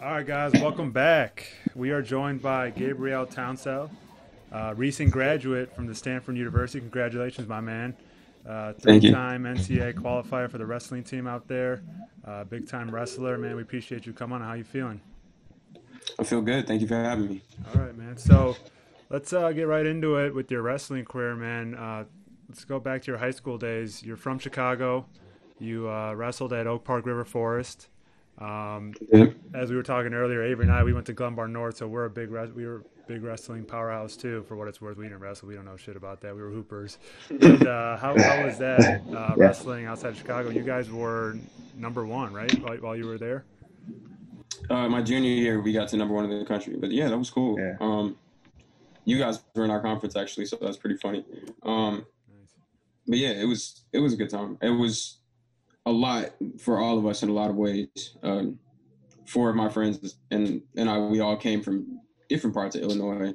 All right, guys, welcome back. We are joined by Gabriel Townsell, uh, recent graduate from the Stanford University. Congratulations, my man. Uh, three-time NCAA qualifier for the wrestling team out there. Uh, big-time wrestler, man. We appreciate you coming on. How you feeling? I feel good. Thank you for having me. All right, man. So let's uh, get right into it with your wrestling career, man. Uh, let's go back to your high school days. You're from Chicago. You uh, wrestled at Oak Park River Forest. Um, As we were talking earlier, Avery and I, we went to Glenbard North, so we're a big we were big wrestling powerhouse too. For what it's worth, we didn't wrestle. We don't know shit about that. We were hoopers. And uh, how, how was that uh, wrestling outside of Chicago? You guys were number one, right, while, while you were there? Uh, my junior year, we got to number one in the country. But yeah, that was cool. Yeah. Um, you guys were in our conference actually, so that's pretty funny. Um, nice. But yeah, it was it was a good time. It was a lot for all of us in a lot of ways. Um, four of my friends and and I we all came from different parts of Illinois,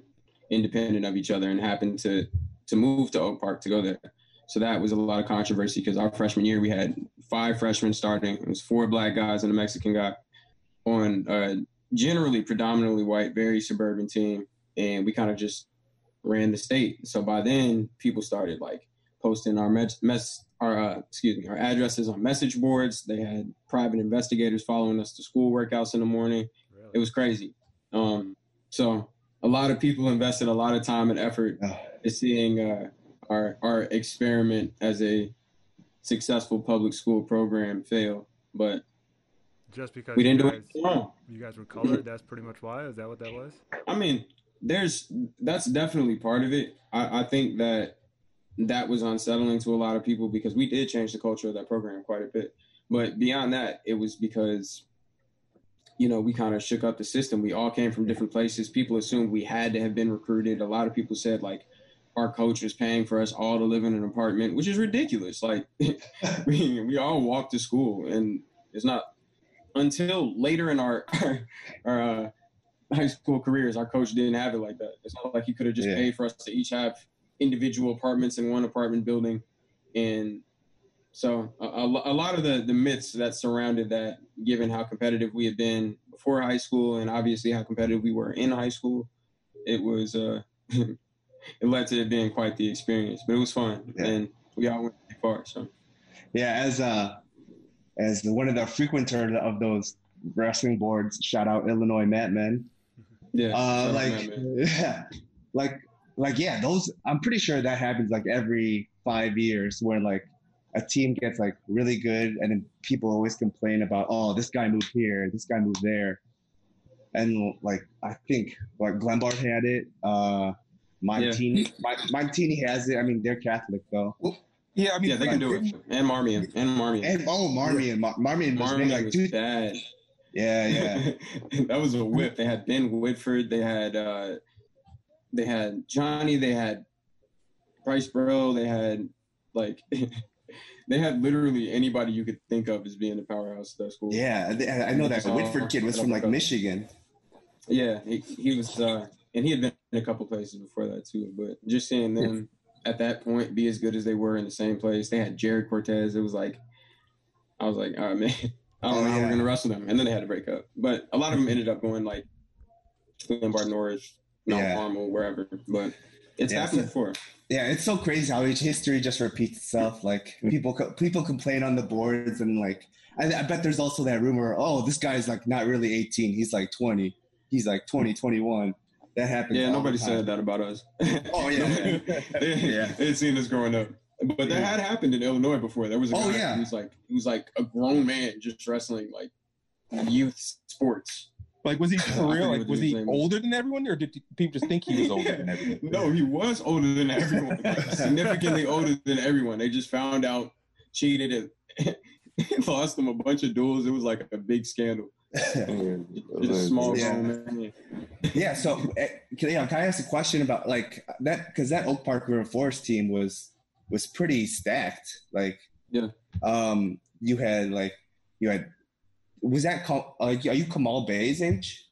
independent of each other, and happened to to move to Oak Park to go there. So that was a lot of controversy because our freshman year we had five freshmen starting. It was four black guys and a Mexican guy on a generally predominantly white, very suburban team, and we kind of just ran the state. So by then, people started like posting our mess, mess our uh, excuse me our addresses on message boards. They had private investigators following us to school workouts in the morning. Really? It was crazy. Um, so a lot of people invested a lot of time and effort in seeing uh, our our experiment as a successful public school program fail. But just because we didn't do guys, it wrong, you guys were colored. that's pretty much why. Is that what that was? I mean, there's that's definitely part of it. I, I think that that was unsettling to a lot of people because we did change the culture of that program quite a bit. But beyond that, it was because, you know, we kind of shook up the system. We all came from different places. People assumed we had to have been recruited. A lot of people said, like, our coach was paying for us all to live in an apartment, which is ridiculous. Like, we, we all walked to school, and it's not until later in our, our, our uh, high school careers, our coach didn't have it like that. It's not like he could have just yeah. paid for us to each have individual apartments in one apartment building. And so a, a, lot of the, the myths that surrounded that, given how competitive we had been before high school and obviously how competitive we were in high school, it was, uh, it led to it being quite the experience, but it was fun. Yeah. And we all went far. So, yeah, as, uh, as one of the frequenters of those wrestling boards, shout out IlliMat. Yeah. Uh, like, yeah, like like yeah, those I'm pretty sure that happens like every five years where like a team gets like really good and then people always complain about oh this guy moved here, this guy moved there. And like I think like Glenbard had it, uh Montini yeah. Montini has it. I mean they're Catholic though. Well, yeah, I mean yeah, they can do it. And Marmion. And Marmion. And oh Marmion. Mar- Marmion was Marmion like was dude. bad. Yeah, yeah. that was a whip. They had Ben Whitford, they had uh they had Johnny, they had Bryce Bro, they had like they had literally anybody you could think of as being a powerhouse at that school. Yeah, I know that. The Whitford kid was from like Michigan. Yeah, he, he was, uh, and he had been in a couple places before that too. But just seeing them at that point be as good as they were in the same place, they had Jared Cortez. It was like, I was like, all right, man, I don't oh, know how yeah. we're gonna wrestle them. And then they had to break up. But a lot of them ended up going like Glenbard Mount yeah. Carmel, wherever. But it's yeah, happened before. Yeah, it's so crazy how each history just repeats itself. Like people, people complain on the boards, and like I, I, bet there's also that rumor. Oh, this guy's like not really 18. He's like 20. He's like 20, 21. That happened. Yeah, nobody said that about us. Oh yeah, they, yeah. Had seen us growing up. But that yeah. had happened in Illinois before. There was a oh, guy yeah. who was like he was like a grown man just wrestling like youth sports like, was he for real? Like, was he older than everyone, or did people just think he was older than everyone? no, he was older than everyone, significantly older than everyone. They just found out, cheated, and lost him a bunch of duels. It was like a big scandal. just small yeah. yeah. So, uh, can, you know, can I ask a question about like that? Because that Oak Park River Forest team was was pretty stacked. Like, yeah. Um, you had like you had was that called? like are you Kamal Bey's age?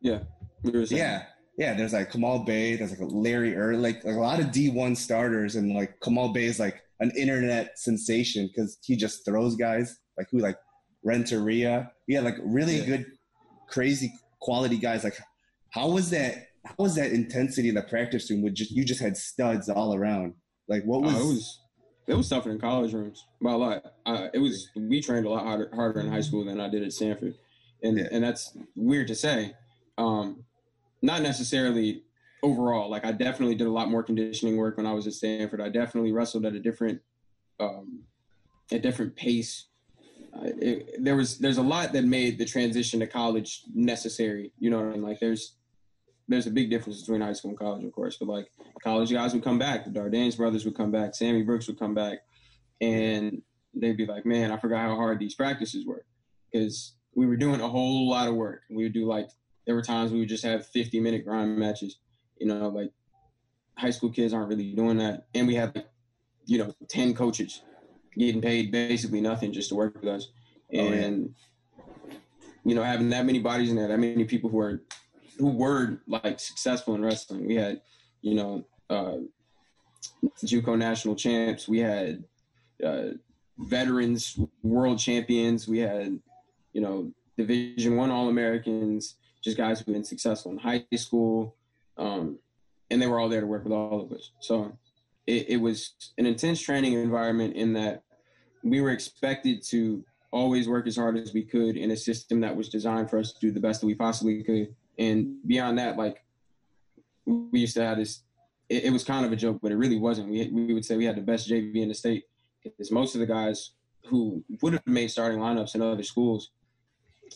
Yeah. Yeah. Yeah, there's like Kamal Bey, there's like Larry Earl, like, like a lot of D1 starters, and like Kamal Bey is like an internet sensation because he just throws guys like who like Renteria. Yeah, like really yeah. good, crazy quality guys. Like, how was that? How was that intensity in the practice room? With just you just had studs all around. Like, what was? It was it was tougher in college rooms by a lot. Uh, it was we trained a lot harder, harder in high school than I did at Stanford, and yeah. and that's weird to say. Um, not necessarily overall. Like I definitely did a lot more conditioning work when I was at Stanford. I definitely wrestled at a different, um, a different pace. Uh, it, there was there's a lot that made the transition to college necessary. You know what I mean? Like there's there's a big difference between high school and college, of course. But like college guys would come back, the Dardanes brothers would come back, Sammy Brooks would come back, and they'd be like, "Man, I forgot how hard these practices were," because we were doing a whole lot of work. We would do like there were times we would just have 50 minute grind matches. You know, like high school kids aren't really doing that, and we had like you know 10 coaches getting paid basically nothing just to work with us, and oh, yeah. you know having that many bodies in there, that many people who are who were like successful in wrestling. We had, you know, uh, JUCO national champs. We had uh, veterans, world champions. We had, you know, Division One All Americans. Just guys who've been successful in high school, um, and they were all there to work with all of us. So it, it was an intense training environment in that we were expected to always work as hard as we could in a system that was designed for us to do the best that we possibly could and beyond that, like we used to have this. It, it was kind of a joke, but it really wasn't. We we would say we had the best JV in the state because most of the guys who would have made starting lineups in other schools,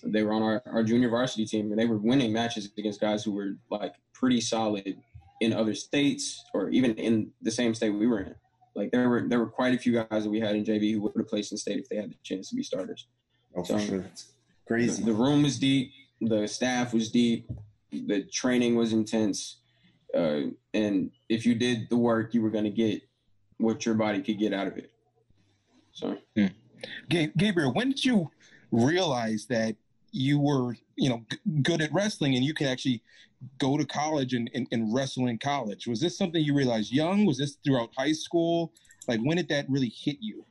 they were on our, our junior varsity team and they were winning matches against guys who were like pretty solid in other states or even in the same state we were in. Like there were there were quite a few guys that we had in JV who would have placed in state if they had the chance to be starters. Oh, so, for sure. crazy. The, the room was deep the staff was deep, the training was intense, uh, and if you did the work, you were going to get what your body could get out of it. So, hmm. Gabriel, when did you realize that you were, you know, g- good at wrestling and you could actually go to college and, and, and wrestle in college? Was this something you realized young? Was this throughout high school? Like, when did that really hit you?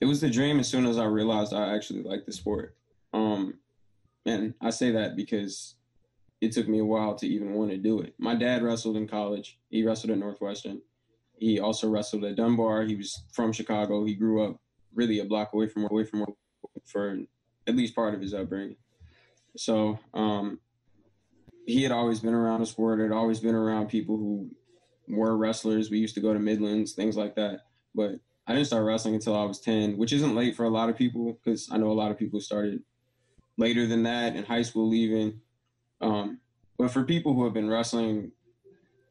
It was the dream as soon as I realized I actually liked the sport. Um, and I say that because it took me a while to even want to do it. My dad wrestled in college. He wrestled at Northwestern. He also wrestled at Dunbar. He was from Chicago. He grew up really a block away from away from for at least part of his upbringing. So um, he had always been around the sport. Had always been around people who were wrestlers. We used to go to Midlands, things like that. But I didn't start wrestling until I was ten, which isn't late for a lot of people because I know a lot of people started later than that in high school leaving. Um, but for people who have been wrestling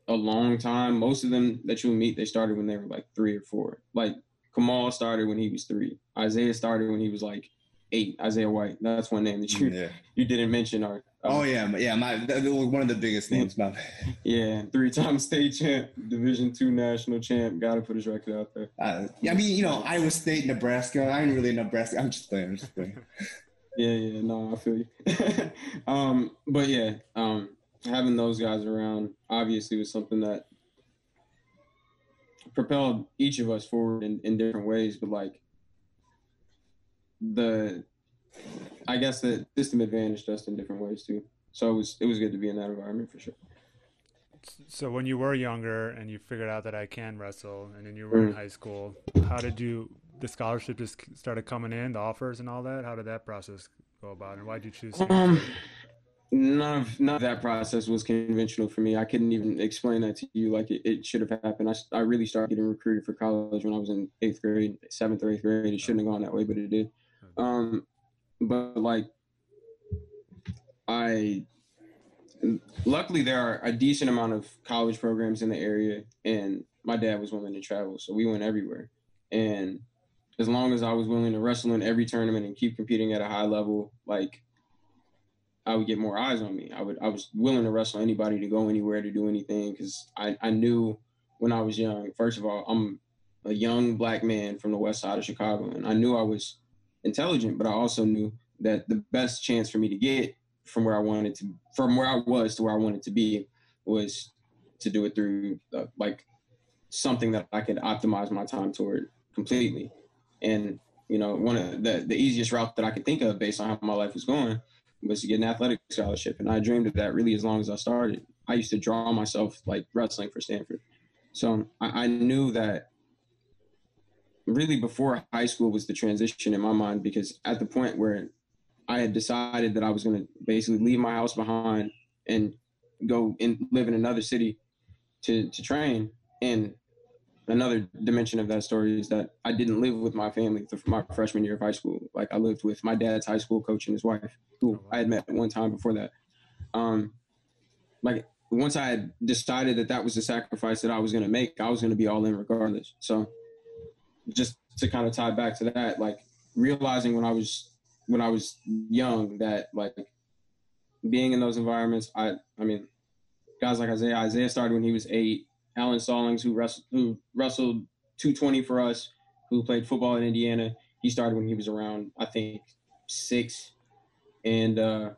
a long time, most of them that you'll meet, they started when they were like three or four. Like Kamal started when he was three. Isaiah started when he was like eight. Isaiah White. That's one name that you yeah. you didn't mention. Or uh, oh yeah, yeah, my one of the biggest names. My yeah, three time state champ, Division two national champ. Got to put his record out there. Uh, yeah, I mean, you know, Iowa State, Nebraska. I ain't really Nebraska. I'm just playing. I'm just playing. Yeah, yeah, no, I feel you. um, but yeah, um, having those guys around obviously was something that propelled each of us forward in, in different ways. But like the, I guess the system advantaged us in different ways too. So it was it was good to be in that environment for sure. So when you were younger and you figured out that I can wrestle, and then you were mm. in high school, how did you the scholarship just started coming in, the offers and all that? How did that process go about, and why did you choose? Um, none of none of that process was conventional for me. I couldn't even explain that to you like it, it should have happened. I, I really started getting recruited for college when I was in eighth grade, seventh or eighth grade. It shouldn't have gone that way, but it did. Um, but like, I luckily there are a decent amount of college programs in the area, and my dad was willing to travel, so we went everywhere. And as long as I was willing to wrestle in every tournament and keep competing at a high level, like I would get more eyes on me. I would I was willing to wrestle anybody to go anywhere to do anything because I, I knew when I was young. First of all, I'm a young black man from the west side of Chicago, and I knew I was intelligent, but I also knew that the best chance for me to get from where I wanted to, from where I was to where I wanted to be, was to do it through uh, like something that I could optimize my time toward completely. And you know, one of the the easiest route that I could think of based on how my life was going was to get an athletic scholarship, and I dreamed of that really as long as I started. I used to draw myself like wrestling for Stanford, so I, I knew that really before high school was the transition in my mind because at the point where I had decided that I was going to basically leave my house behind and go and live in another city to to train. And another dimension of that story is that I didn't live with my family for my freshman year of high school. Like I lived with my dad's high school coach and his wife, who I had met one time before that. Um, like once I had decided that that was the sacrifice that I was going to make, I was going to be all in regardless. So just to kind of tie back to that, like realizing when I was when I was young that like being in those environments, I I mean, guys like Isaiah, Isaiah started when he was eight. Alan Stallings, who wrestled, who wrestled 220 for us, who played football in Indiana. He started when he was around, I think, six, and uh,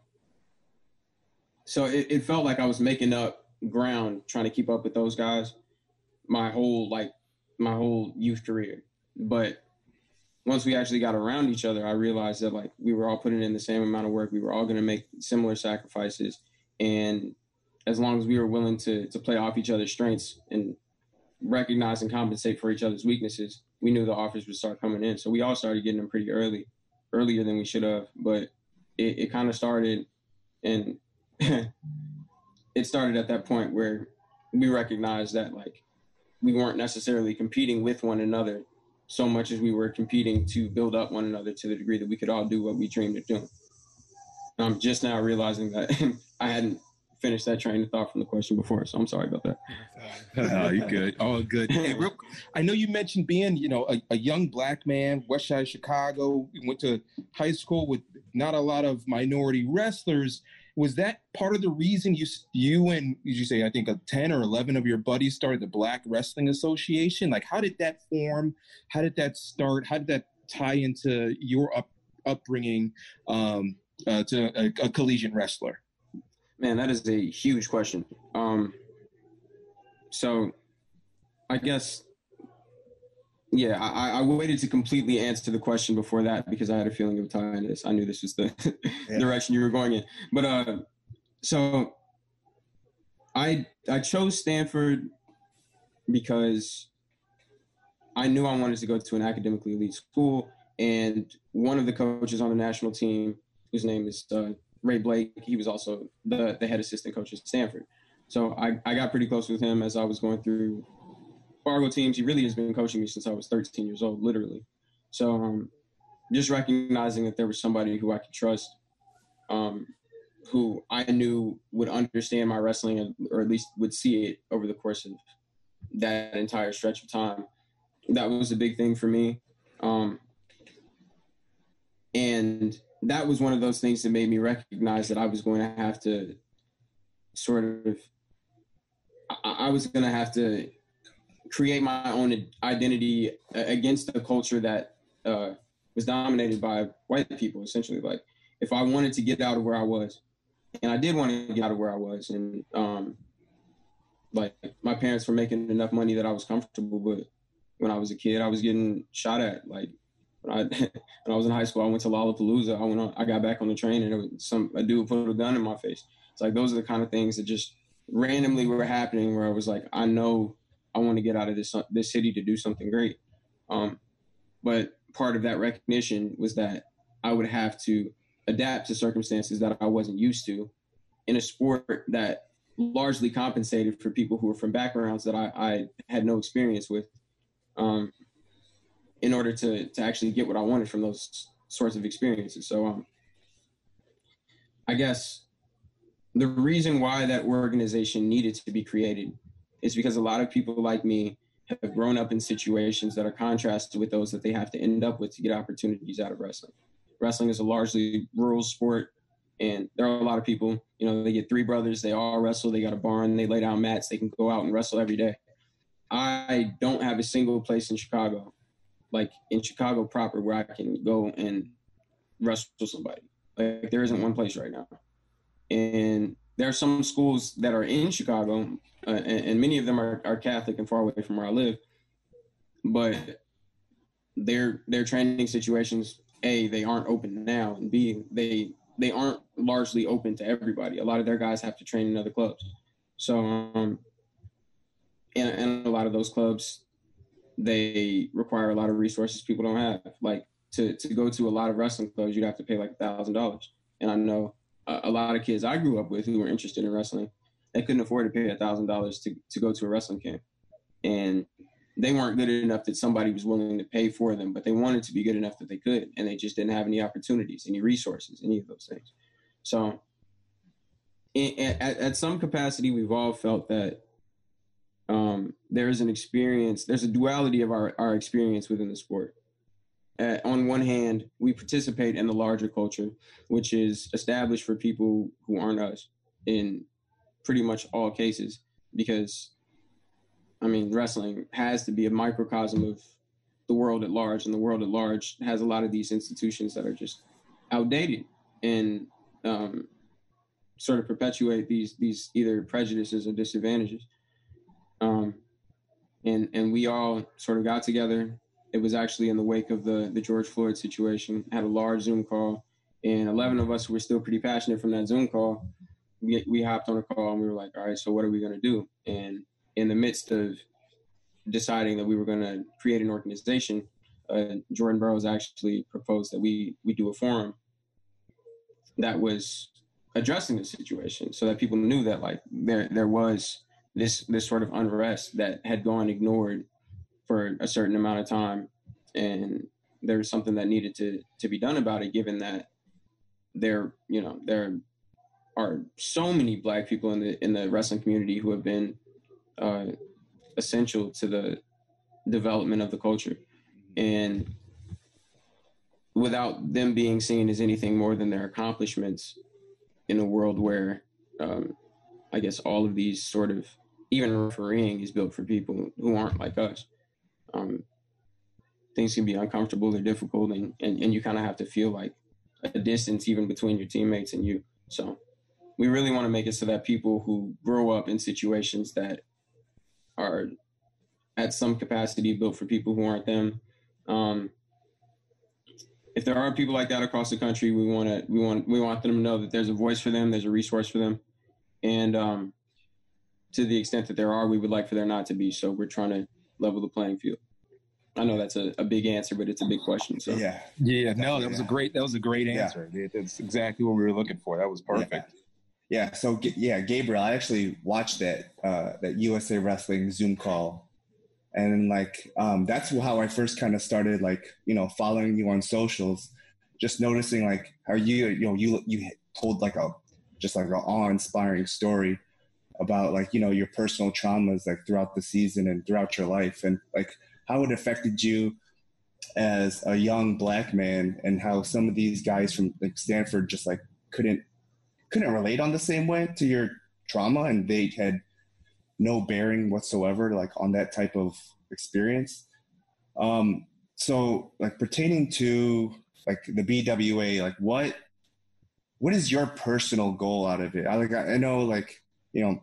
so it, it felt like I was making up ground trying to keep up with those guys my whole like my whole youth career. But once we actually got around each other, I realized that like we were all putting in the same amount of work. We were all going to make similar sacrifices, and as long as we were willing to to play off each other's strengths and recognize and compensate for each other's weaknesses, we knew the offers would start coming in. So we all started getting them pretty early, earlier than we should have. But it, it kind of started, and it started at that point where we recognized that like we weren't necessarily competing with one another so much as we were competing to build up one another to the degree that we could all do what we dreamed of doing. I'm just now realizing that I hadn't finish that train of thought from the question before. So I'm sorry about that. oh, you're good. All good. Hey, real, I know you mentioned being, you know, a, a young black man, West Side Chicago, went to high school with not a lot of minority wrestlers. Was that part of the reason you you and did you say I think a ten or eleven of your buddies started the Black Wrestling Association? Like, how did that form? How did that start? How did that tie into your up, upbringing um, uh, to a, a collegiate wrestler? Man, that is a huge question. Um, so, I guess, yeah, I, I, waited to completely answer the question before that because I had a feeling of tying this. I knew this was the yeah. direction you were going in. But uh, so, I I chose Stanford because I knew I wanted to go to an academically elite school, and one of the coaches on the national team, whose name is uh, Ray Blake, he was also the, the head assistant coach at Stanford. So I, I got pretty close with him as I was going through Fargo teams. He really has been coaching me since I was 13 years old, literally. So um, just recognizing that there was somebody who I could trust, um, who I knew would understand my wrestling or at least would see it over the course of that entire stretch of time. That was a big thing for me. Um, and that was one of those things that made me recognize that I was going to have to sort of, I, I was going to have to create my own identity against the culture that uh, was dominated by white people, essentially. Like, if I wanted to get out of where I was, and I did want to get out of where I was, and um, like my parents were making enough money that I was comfortable, but when I was a kid, I was getting shot at. Like, when I when I was in high school, I went to Lollapalooza. I went on, I got back on the train, and some a dude put a gun in my face. It's like those are the kind of things that just randomly were happening. Where I was like, I know I want to get out of this this city to do something great. Um, but part of that recognition was that I would have to adapt to circumstances that I wasn't used to in a sport that largely compensated for people who were from backgrounds that I, I had no experience with. Um, in order to to actually get what I wanted from those sorts of experiences. So um, I guess the reason why that organization needed to be created is because a lot of people like me have grown up in situations that are contrasted with those that they have to end up with to get opportunities out of wrestling. Wrestling is a largely rural sport, and there are a lot of people, you know, they get three brothers, they all wrestle, they got a barn, they lay down mats, they can go out and wrestle every day. I don't have a single place in Chicago like in Chicago proper where I can go and wrestle somebody. Like there isn't one place right now, and there are some schools that are in Chicago, uh, and, and, many of them are, are Catholic and far away from where I live. But their their training situations, a they aren't open now, and b they they aren't largely open to everybody. A lot of their guys have to train in other clubs. So, um, and, and a lot of those clubs, they require a lot of resources people don't have. Like to, to go to a lot of wrestling clubs, you'd have to pay like a thousand dollars. And I know a, a, lot of kids I grew up with who were interested in wrestling, they couldn't afford to pay a thousand dollars to to go to a wrestling camp, and they weren't good enough that somebody was willing to pay for them, but they wanted to be good enough that they could, and they just didn't have any opportunities, any resources, any of those things. So, in, at, at some capacity, we've all felt that um, there's an experience, there's a duality of our, our experience within the sport. Uh, on one hand, we participate in the larger culture, which is established for people who aren't us in pretty much all cases, because I mean, wrestling has to be a microcosm of the world at large, and the world at large has a lot of these institutions that are just outdated and um, sort of perpetuate these these either prejudices or disadvantages. Um, and and we all sort of got together. It was actually in the wake of the the George Floyd situation. Had a large Zoom call, and eleven of us were still pretty passionate from that Zoom call. We we hopped on a call and we were like, all right, so what are we gonna do? And in the midst of deciding that we were going to create an organization, uh, Jordan Burroughs actually proposed that we we do a forum that was addressing the situation, so that people knew that like there there was this this sort of unrest that had gone ignored for a certain amount of time, and there was something that needed to to be done about it, given that there you know there are so many black people in the in the wrestling community who have been uh, essential to the development of the culture. And without them being seen as anything more than their accomplishments in a world where um, I guess all of these sort of even refereeing is built for people who aren't like us. Um, things can be uncomfortable they're difficult, and, and, and you kind of have to feel like a distance even between your teammates and you. So we really want to make it so that people who grow up in situations that are at some capacity built for people who aren't them. Um, if there are people like that across the country, we want to we want we want them to know that there's a voice for them, there's a resource for them, and um, to the extent that there are, we would like for there not to be. So we're trying to level the playing field. I know that's a, a big answer, but it's a big question. So yeah, yeah, no, that was a great that was a great answer. Yeah. That's exactly what we were looking for. That was perfect. Yeah. Yeah. So yeah, Gabriel, I actually watched that uh, that USA Wrestling Zoom call, and like um, that's how I first kind of started like you know following you on socials, just noticing like how you you know you you told like a just like an awe-inspiring story about like you know your personal traumas like throughout the season and throughout your life and like how it affected you as a young black man and how some of these guys from like Stanford just like couldn't couldn't relate on the same way to your trauma and they had no bearing whatsoever like on that type of experience. Um so like pertaining to like the bwa like what what is your personal goal out of it? I like i know like you know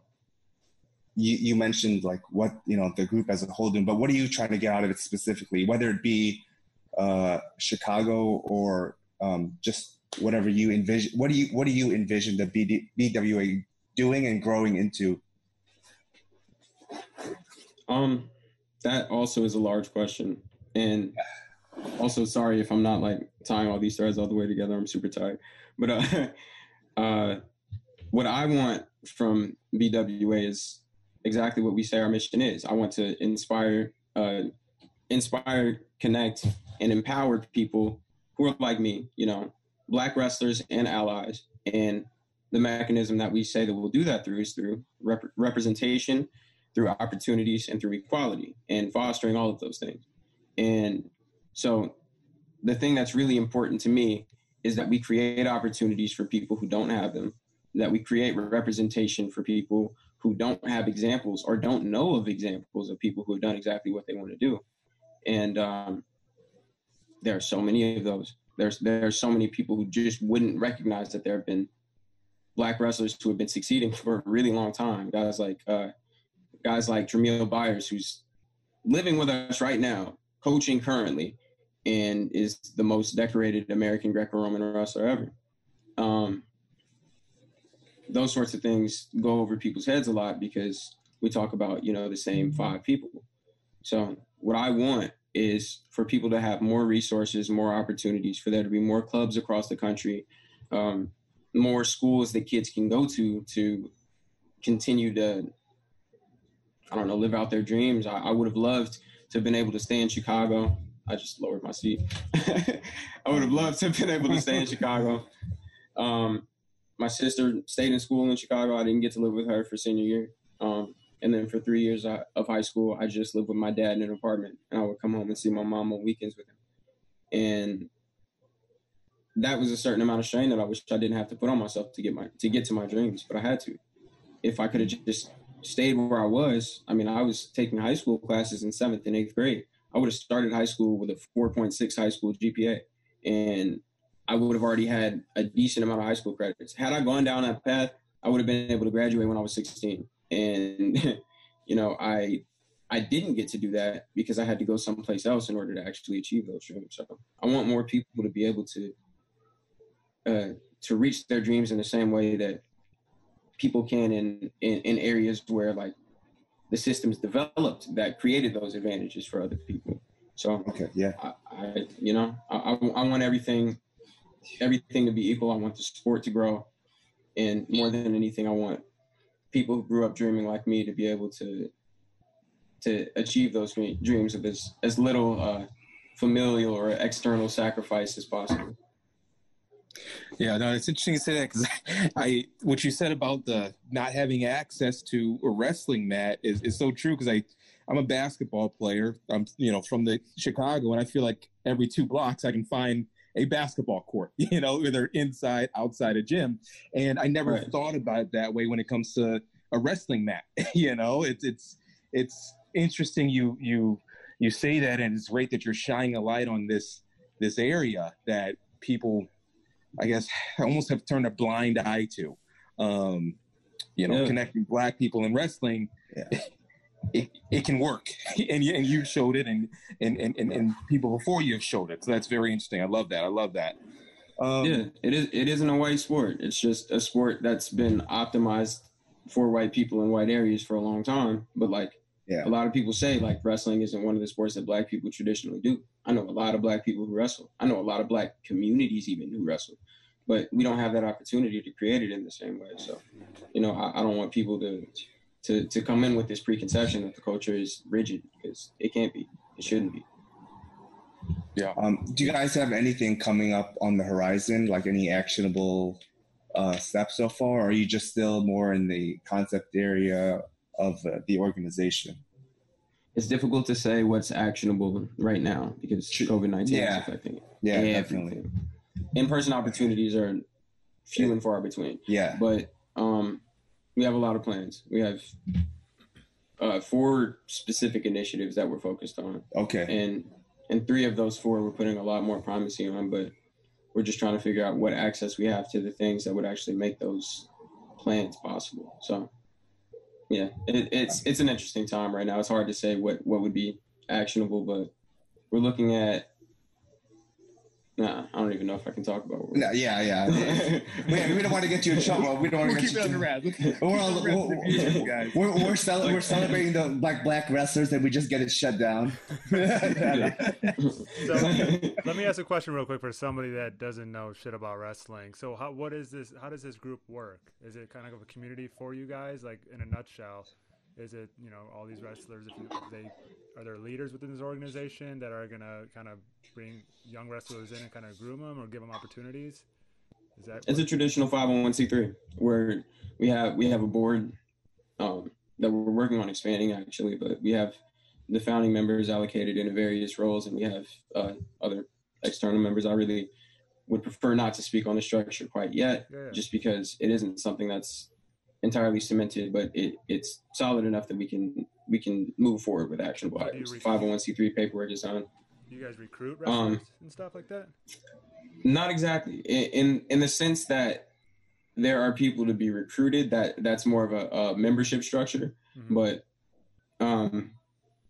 you, you mentioned like what you know the group as a whole doing but what are you trying to get out of it specifically? Whether it be uh chicago or um just whatever you envision what do you what do you envision the BD, bwa doing and growing into? Um that also is a large question. And also sorry if i'm not like tying all these threads all the way together i'm super tired. But uh uh what i want from bwa is exactly what we say our mission is i want to inspire uh inspire connect and empower people who are like me you know black wrestlers and allies. And the mechanism that we say that we'll do that through is through rep- representation, through opportunities, and through equality and fostering all of those things. And so the thing that's really important to me is that we create opportunities for people who don't have them, that we create representation for people who don't have examples or don't know of examples of people who have done exactly what they want to do. And um, there are so many of those. There's there's so many people who just wouldn't recognize that there have been black wrestlers who have been succeeding for a really long time. Guys like uh, guys like Dremiel Byers, who's living with us right now, coaching currently, and is the most decorated American Greco-Roman wrestler ever. um, those sorts of things go over people's heads a lot because we talk about you know the same five people. So what I want is for people to have more resources, more opportunities, for there to be more clubs across the country, um, more schools that kids can go to to continue to, I don't know, live out their dreams. I, I would have loved to have been able to stay in Chicago. I just lowered my seat. I would have loved to have been able to stay in Chicago. Um, my sister stayed in school in Chicago. I didn't get to live with her for senior year. Um, and then for three years of high school, I just lived with my dad in an apartment, and I would come home and see my mom on weekends with him. And that was a certain amount of strain that I wish I didn't have to put on myself to get my to get to my dreams, but I had to. If I could have just stayed where I was, I mean, I was taking high school classes in seventh and eighth grade. I would have started high school with a 4.6 high school GPA, and I would have already had a decent amount of high school credits. Had I gone down that path, I would have been able to graduate when I was 16 and you know i i didn't get to do that because i had to go someplace else in order to actually achieve those dreams. So i want more people to be able to uh, to reach their dreams in the same way that people can in, in in areas where like the systems developed that created those advantages for other people. So okay yeah. I, I you know I, I want everything everything to be equal i want the sport to grow and more than anything i want people who grew up dreaming like me to be able to to achieve those dreams with as as little uh, familial or external sacrifice as possible. Yeah, no, it's interesting to say that because I, what you said about the not having access to a wrestling mat is, is so true because I, I'm a basketball player. I'm, you know, from the Chicago, and I feel like every two blocks I can find a basketball court, you know, either inside, outside a gym. And I never right. thought about it that way when it comes to a wrestling mat. you know, it's it's it's interesting you you you say that and it's great that you're shining a light on this this area that people I guess almost have turned a blind eye to. Um, you know, yeah. connecting black people in wrestling. Yeah it, it can work. And you, and you showed it and, and, and, and, people before you have showed it. So that's very interesting. I love that. I love that. Um, yeah it is it isn't a white sport. It's just a sport that's been optimized for white people in white areas for a long time. But like yeah. a lot of people say like wrestling isn't one of the sports that black people traditionally do. I know a lot of black people who wrestle. I know a lot of black communities even who wrestle. But we don't have that opportunity to create it in the same way. So you know i, I don't want people to to to come in with this preconception that the culture is rigid because it can't be. It shouldn't be. Yeah. Um, do you guys have anything coming up on the horizon, like any actionable uh, steps so far, or are you just still more in the concept area of uh, the organization? It's difficult to say what's actionable right now because COVID nineteen yeah. is affecting it. Yeah, Everything. definitely. In person opportunities are few and far between. Yeah, but um, we have a lot of plans. We have uh, four specific initiatives that we're focused on. Okay. And and three of those four we're putting a lot more primacy on, but we're just trying to figure out what access we have to the things that would actually make those plans possible. So yeah, it, it's it's an interesting time right now. It's hard to say what what would be actionable, but we're looking at Nah, I don't even know if I can talk about. It. No, yeah, yeah. we, we don't want to get you in trouble. We don't want to we'll get keep you. It under wraps. We're, all, we're, we're, we're, cel- we're celebrating the black black wrestlers and we just get it shut down. so let me ask a question real quick for somebody that doesn't know shit about wrestling. So how what is this? How does this group work? Is it kind of a community for you guys? Like in a nutshell, is it you know all these wrestlers? If, you, they are there leaders within this organization that are gonna kind of bring young wrestlers in and kind of groom them or give them opportunities? Is that it's a traditional 501c3 where we have we have a board um, that we're working on expanding actually, but we have the founding members allocated into various roles, and we have uh, other external members. I really would prefer not to speak on the structure quite yet, yeah. just because it isn't something that's entirely cemented, but it, it's solid enough that we can we can move forward with actionable items. Five hundred oh one c three paperwork is on you guys recruit um, um, and stuff like that? Not exactly. In, in, in the sense that there are people to be recruited. That that's more of a, a membership structure, mm-hmm. but um,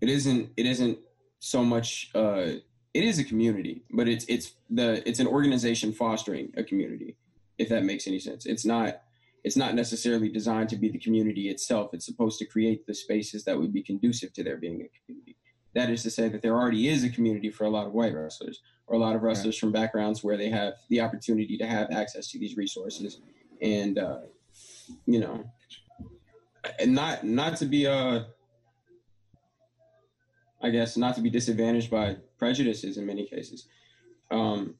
it isn't. It isn't so much. Uh, it is a community, but it's it's the it's an organization fostering a community, if that makes any sense. It's not it's not necessarily designed to be the community itself. It's supposed to create the spaces that would be conducive to there being a community. That is to say that there already is a community for a lot of white wrestlers or a lot of wrestlers from backgrounds where they have the opportunity to have access to these resources and uh, you know and not not to be uh I guess not to be disadvantaged by prejudices in many cases. Um,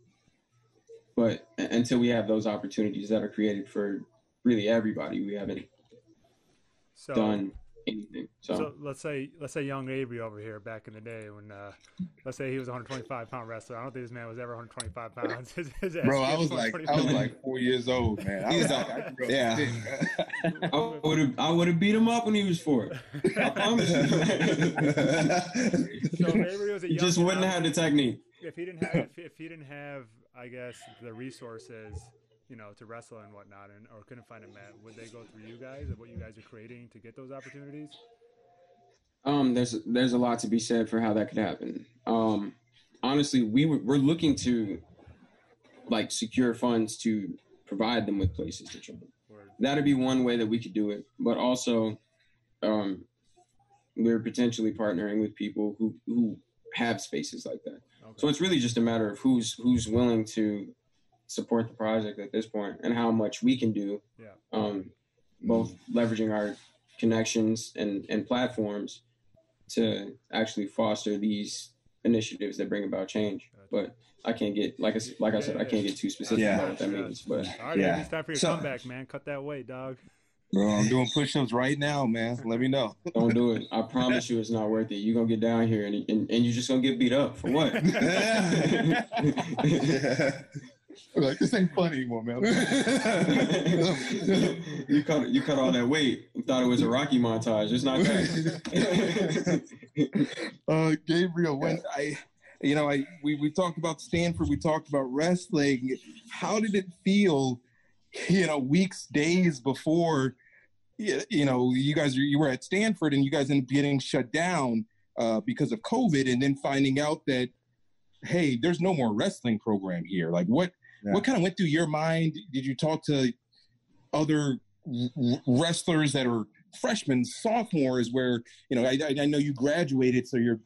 but until we have those opportunities that are created for really everybody, we haven't so, done anything. So. so. let's say let's say young Avery over here back in the day when uh, let's say he was 125 pound wrestler. I don't think this man was ever 125 pounds. His, his Bro, I was like I was like four years old, man. I was like, I yeah. I would have I would have beat him up when he was four. I promise you. so Avery was a young just wouldn't have the technique. If he didn't have if, if he didn't have I guess the resources you know, to wrestle and whatnot, and or couldn't find a mat, would they go through you guys of what you guys are creating to get those opportunities? Um, there's there's a lot to be said for how that could happen. Um, honestly, we were, we're looking to like secure funds to provide them with places to train. That'd be one way that we could do it, but also, um, we're potentially partnering with people who who have spaces like that. Okay. So it's really just a matter of who's who's willing to support the project at this point and how much we can do. Yeah. Um, both leveraging our connections and, and platforms to actually foster these initiatives that bring about change. But I can't get like I like I said, I can't get too specific yeah. about what that means. But all right, yeah. it's time for your so, comeback, man. Cut that weight, dog. Bro, I'm doing push-ups right now, man. Let me know. Don't do it. I promise you, it's not worth it. You're gonna get down here and and, and you're just gonna get beat up for what? like this ain't funny anymore, man. you cut you cut all that weight. Thought it was a Rocky montage. It's not that. uh, Gabriel, when I, you know, I we we talked about Stanford. We talked about wrestling. How did it feel? You know, weeks, days before, you know, you guys you were at Stanford and you guys ended up getting shut down uh, because of COVID, and then finding out that hey, there's no more wrestling program here. Like, what yeah. What kind of went through your mind? Did you talk to other wrestlers that are freshmen, sophomores, where you know I, I know you graduated, so you're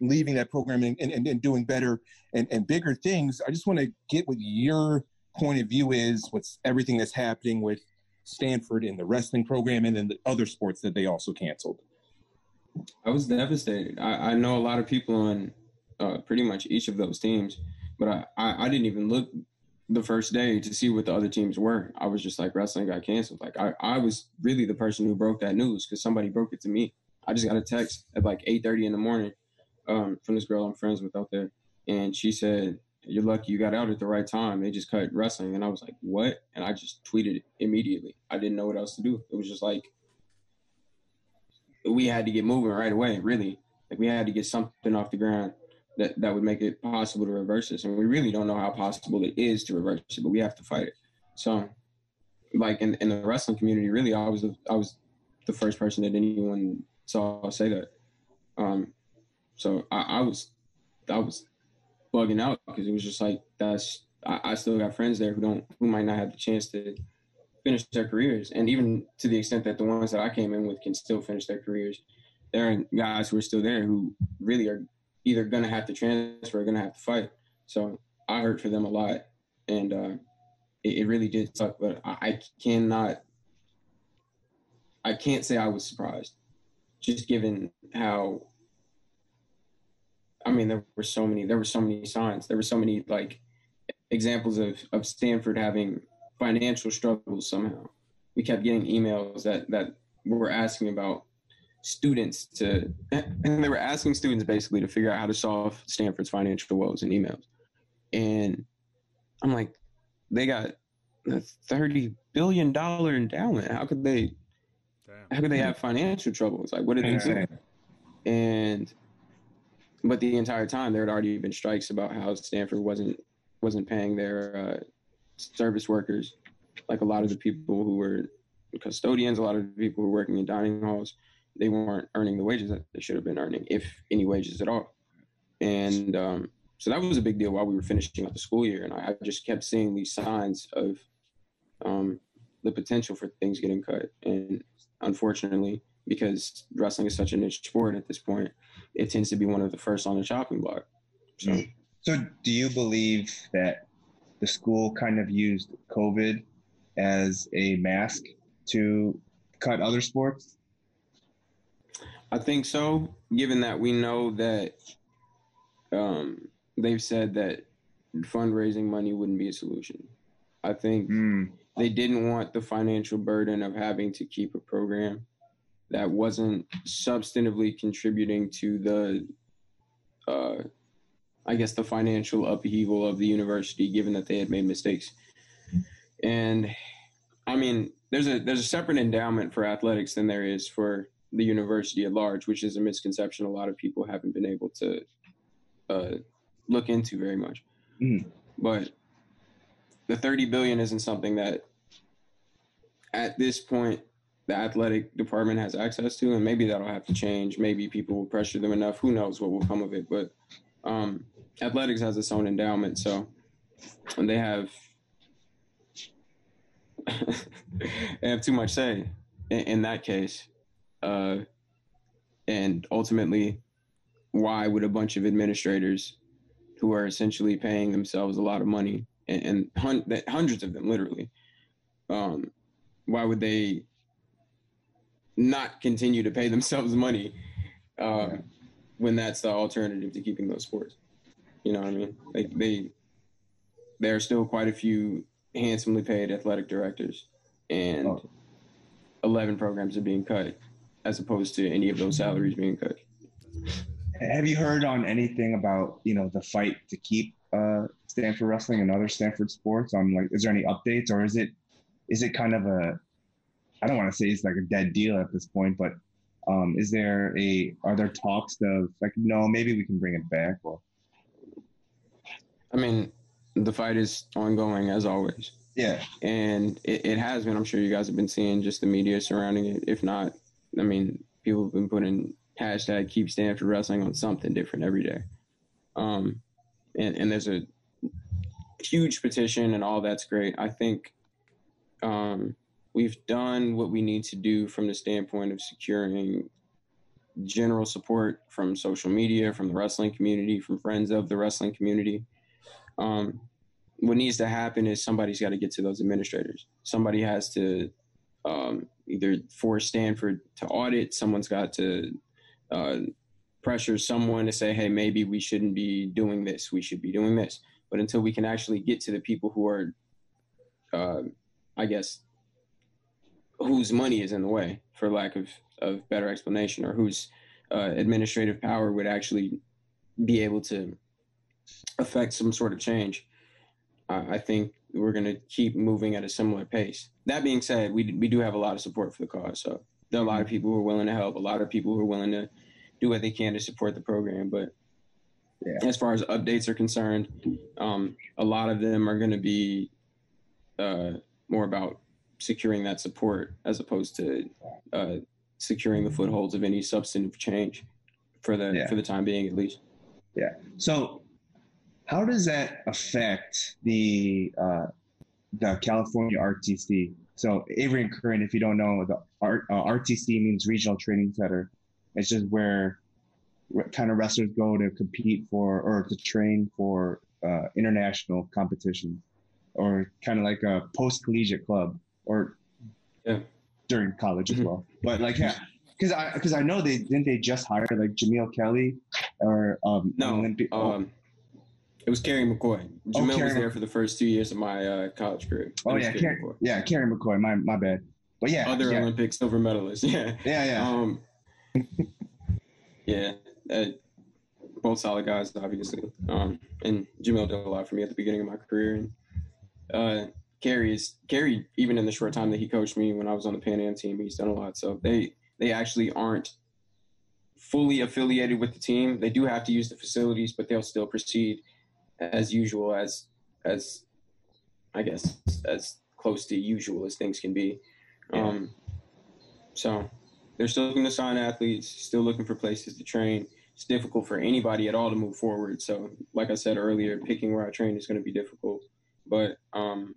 leaving that program and, and, and doing better and, and bigger things. I just want to get what your point of view is. What's everything that's happening with Stanford in the wrestling program and then the other sports that they also canceled. I was devastated. I, I know a lot of people on uh, pretty much each of those teams, but I, I, I didn't even look the first day to see what the other teams were. I was just like wrestling got canceled. Like I, I was really the person who broke that news because somebody broke it to me. I just got a text at like eight thirty in the morning um, from this girl I'm friends with out there, and she said, "You're lucky you got out at the right time. They just cut wrestling." And I was like, "What?" And I just tweeted it immediately. I didn't know what else to do. It was just like we had to get moving right away. Really, like we had to get something off the ground that, that would make it possible to reverse this. And we really don't know how possible it is to reverse it, but we have to fight it. So, like in, in the wrestling community, really, I was the, I was the first person that anyone saw say that. Um, so I, I was I was bugging out because it was just like that's I, I still got friends there who don't who might not have the chance to finish their careers, and even to the extent that the ones that I came in with can still finish their careers. There are guys who are still there who really are either gonna have to transfer or gonna have to fight. So I hurt for them a lot, and uh, it, it, really did suck. But I, I cannot, I can't say I was surprised, just given how. I mean, there were so many. There were so many signs. There were so many like examples of of Stanford having financial struggles somehow. We kept getting emails that that were asking about students to, and they were asking students basically to figure out how to solve Stanford's financial woes in emails. And I'm like, they got a thirty billion dollar endowment. How could they? Damn. How could they have financial troubles? Like, what did they do? And but the entire time there had already been strikes about how Stanford wasn't wasn't paying their uh, service workers, like a lot of the people who were custodians, a lot of the people who were working in dining halls they weren't earning the wages that they should have been earning, if any wages at all. And um, so that was a big deal while we were finishing up the school year. And I, I just kept seeing these signs of um, the potential for things getting cut. And unfortunately, because wrestling is such a niche sport at this point, it tends to be one of the first on the chopping block. So, mm. so do you believe that the school kind of used COVID as a mask to cut other sports? I think so, given that we know that um, they've said that fundraising money wouldn't be a solution. I think mm. they didn't want the financial burden of having to keep a program that wasn't substantively contributing to the, uh, I guess, the financial upheaval of the university, given that they had made mistakes. And I mean, there's a there's a separate endowment for athletics than there is for the university at large, which is a misconception a lot of people haven't been able to uh, look into very much. Mm. But the 30 billion isn't something that at this point the athletic department has access to, and maybe that'll have to change. Maybe people will pressure them enough. Who knows what will come of it? But um, athletics has its own endowment, so and they have they have too much say in, in that case. Uh, and ultimately, why would a bunch of administrators who are essentially paying themselves a lot of money and, and hun- hundreds of them literally um, why would they not continue to pay themselves money uh, yeah. when that's the alternative to keeping those sports you know what i mean like they there are still quite a few handsomely paid athletic directors and oh. 11 programs are being cut as opposed to any of those salaries being cut have you heard on anything about you know the fight to keep uh, Stanford wrestling and other Stanford sports? On like, is there any updates, or is it is it kind of a I don't want to say it's like a dead deal at this point, but um, is there a are there talks of like no maybe we can bring it back or? I mean, the fight is ongoing as always. Yeah, and it, it has been. I'm sure you guys have been seeing just the media surrounding it. If not, I mean, people have been putting hashtag keep Stanford wrestling on something different every day. Um, and, and there's a huge petition and all that's great. I think um, we've done what we need to do from the standpoint of securing general support from social media, from the wrestling community, from friends of the wrestling community. Um, what needs to happen is somebody's got to get to those administrators. Somebody has to um, either force Stanford to audit. Someone's got to uh, pressure someone to say, hey, maybe we shouldn't be doing this. We should be doing this. But until we can actually get to the people who are, uh, I guess, whose money is in the way, for lack of, of better explanation, or whose uh, administrative power would actually be able to affect some sort of change, I think we're going to keep moving at a similar pace. That being said, we, we do have a lot of support for the cause. So there are a lot of people who are willing to help, a lot of people who are willing to do what they can to support the program. But yeah. as far as updates are concerned, um, a lot of them are going to be uh, more about securing that support as opposed to uh, securing the footholds of any substantive change for the yeah. for the time being, at least. Yeah. So, how does that affect the uh, the California RTC? So, Avery and Curran, if you don't know, the R, uh, RTC means Regional Training Center. It's just where kind of wrestlers go to compete for or to train for uh, international competition, or kind of like a post collegiate club, or yeah. during college as mm-hmm. well. But like, yeah, because I because I know they didn't they just hire like Jamill Kelly or um no Olympic, um, oh. It was Kerry McCoy. Jamill oh, was there for the first two years of my uh, college career. Oh yeah, Kerry, yeah, Kerry McCoy. My my bad. But yeah, other yeah. Olympic silver medalist. Yeah, yeah, yeah. Um, yeah, uh, both solid guys, obviously. Um, and Jamill did a lot for me at the beginning of my career. And uh, Kerry is Kerry, even in the short time that he coached me when I was on the Pan Am team, he's done a lot. So they they actually aren't fully affiliated with the team. They do have to use the facilities, but they'll still proceed as usual, as as I guess as close to usual as things can be. Um, so they're still looking to sign athletes, still looking for places to train. It's difficult for anybody at all to move forward. So, like I said earlier, picking where I train is going to be difficult. But um,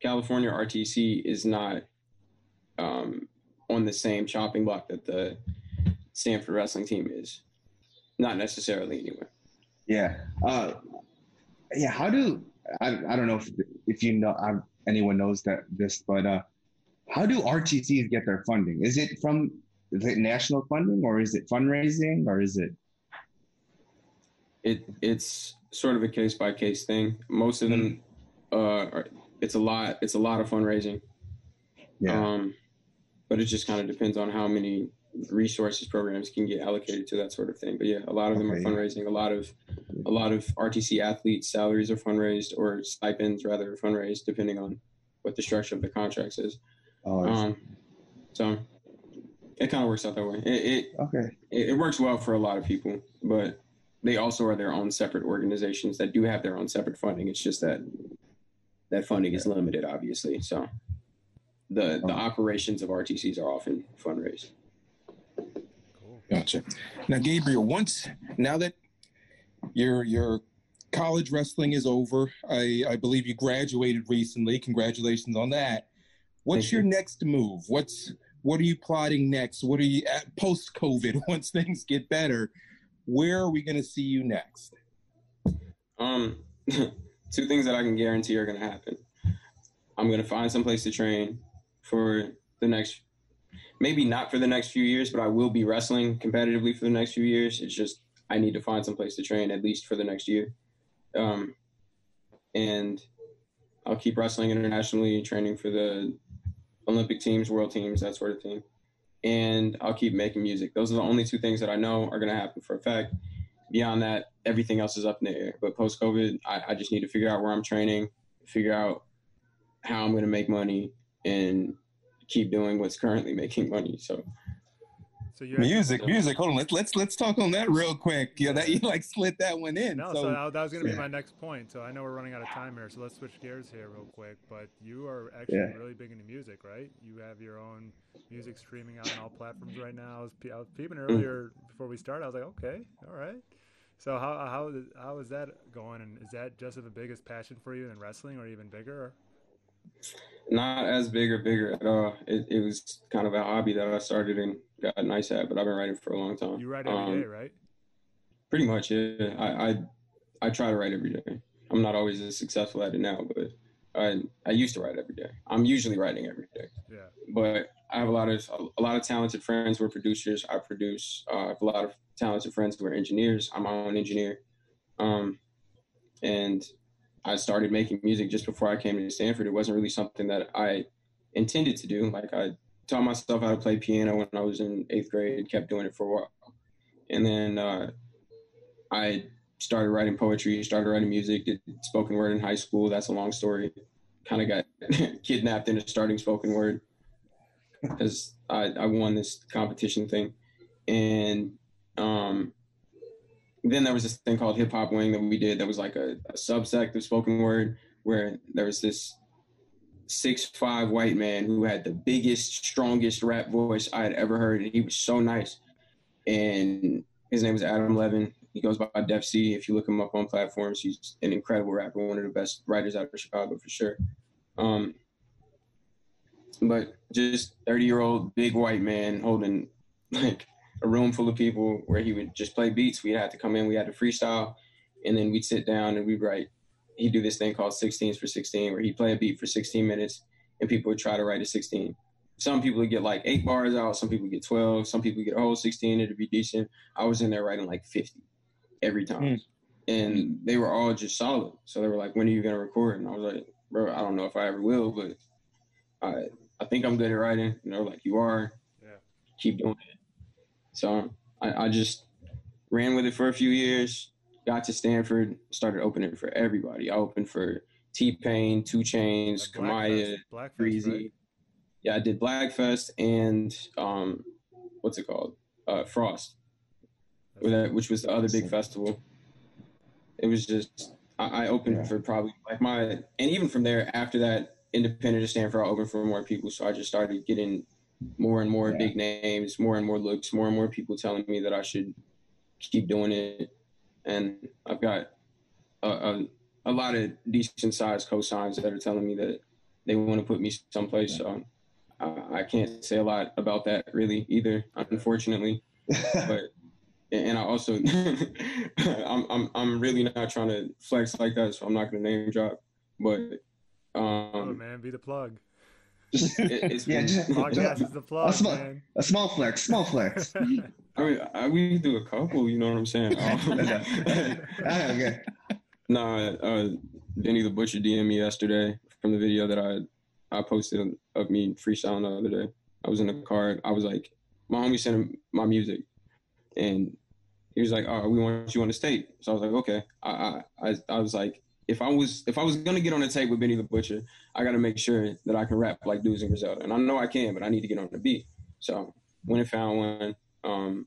California RTC is not um, on the same chopping block that the Stanford wrestling team is. Not necessarily, anyway. Yeah. Uh, yeah. How do I? I don't know if if you know I'm, anyone knows that this, but uh, how do RTCs get their funding? Is it from is it national funding or is it fundraising or is it? It it's sort of a case by case thing. Most of them, mm-hmm. uh, are, it's a lot. It's a lot of fundraising. Yeah. Um, but it just kind of depends on how many resources programs can get allocated to that sort of thing. But yeah, a lot of them okay. are fundraising. A lot of a lot of RTC athletes' salaries are fundraised or stipends rather fundraised, depending on what the structure of the contracts is. Oh, um, so it kind of works out that way. It, it okay. It, it, works well for a lot of people, but they also are their own separate organizations that do have their own separate funding. It's just that that funding is limited, obviously. So the the operations of RTCs are often fundraised. Gotcha. Now, Gabriel, once now that your your college wrestling is over, I I believe you graduated recently. Congratulations on that. What's Thank your you. next move? What's what are you plotting next? What are you at post COVID once things get better? Where are we going to see you next? Um, two things that I can guarantee are going to happen. I'm going to find some place to train for the next, maybe not for the next few years, but I will be wrestling competitively for the next few years. It's just I need to find some place to train at least for the next year. Um, and I'll keep wrestling internationally, training for the Olympic teams, world teams, that sort of thing. And I'll keep making music. Those are the only two things that I know are going to happen for a fact. Beyond that, everything else is up in the air. But post COVID, I, I, just need to figure out where I'm training, figure out how I'm going to make money, and keep doing what's currently making money. So so you music, music. Hold on, let's let's let's talk on that real quick. Yeah, that you like split that one in. No, so, so that, that was going to be my next point. So I know we're running out of time here, so let's switch gears here real quick. But you are actually yeah. really big into music, right? You have your own music streaming out on all platforms right now. I was, I was peeping mm. earlier before we started. I was like, okay, all right. So how how how is that going? And is that just the biggest passion for you in wrestling, or even bigger? Not as big or bigger at all. It, it was kind of a hobby that I started and got nice at, but I've been writing for a long time. You write every um, day, right? Pretty much, yeah. I, I I try to write every day. I'm not always as successful at it now, but I I used to write every day. I'm usually writing every day. Yeah. But I have a lot of a lot of talented friends who are producers. I produce. Uh, I have a lot of talented friends who are engineers. I'm my own engineer. Um, and I started making music just before I came to Stanford. It wasn't really something that I intended to do. Like I taught myself how to play piano when I was in eighth grade, kept doing it for a while. And then uh, I started writing poetry, started writing music, did spoken word in high school. That's a long story. Kind of got kidnapped into starting spoken word because I, I won this competition thing. And um, then there was this thing called Hip Hop Wing that we did that was like a, a subsect of spoken word where there was this six five white man who had the biggest, strongest rap voice I had ever heard, and he was so nice. And his name was Adam Levin. He goes by Def C. If you look him up on platforms, he's an incredible rapper, one of the best writers out of Chicago for sure. Um, but just thirty year old big white man holding like a room full of people where he would just play beats. We had to come in, we had to freestyle, and then we'd sit down and we'd write. He'd do this thing called 16s for 16, where he'd play a beat for 16 minutes, and people would try to write a 16. Some people would get like eight bars out, some people get 12, some people get a whole 16, it'd be decent. I was in there writing like 50 every time. Mm. And they were all just solid. So they were like, when are you going to record? And I was like, bro, I don't know if I ever will, but I, I think I'm good at writing. And they're like, you are. Yeah. Keep doing it. So I, I just ran with it for a few years. Got to Stanford, started opening for everybody. I opened for T Pain, 2 Chainz, Kamaiyah, Breezy. Right? Yeah, I did Blackfest and um, what's it called? Uh, Frost, which was the other big festival. It was just I, I opened yeah. for probably like my and even from there after that independent of Stanford, I opened for more people. So I just started getting more and more yeah. big names, more and more looks, more and more people telling me that I should keep doing it. And I've got a, a, a lot of decent sized cosigns that are telling me that they want to put me someplace. So I, I can't say a lot about that really either, unfortunately. but and I also I'm I'm I'm really not trying to flex like that, so I'm not gonna name drop. But um, oh, man, be the plug. it, it's yeah, just, podcast is the plug, a small, man. A small flex, small flex. I mean, I, we do a couple. You know what I'm saying? Ah, okay. Nah, uh, Benny the Butcher DM'd me yesterday from the video that I I posted of me freestyling the other day. I was in the car. I was like, my homie sent him my music, and he was like, "Oh, we want you on the state." So I was like, "Okay." I I I was like, if I was if I was gonna get on a tape with Benny the Butcher, I got to make sure that I can rap like Dudes and Griselda, and I know I can, but I need to get on the beat. So went and found one. Um,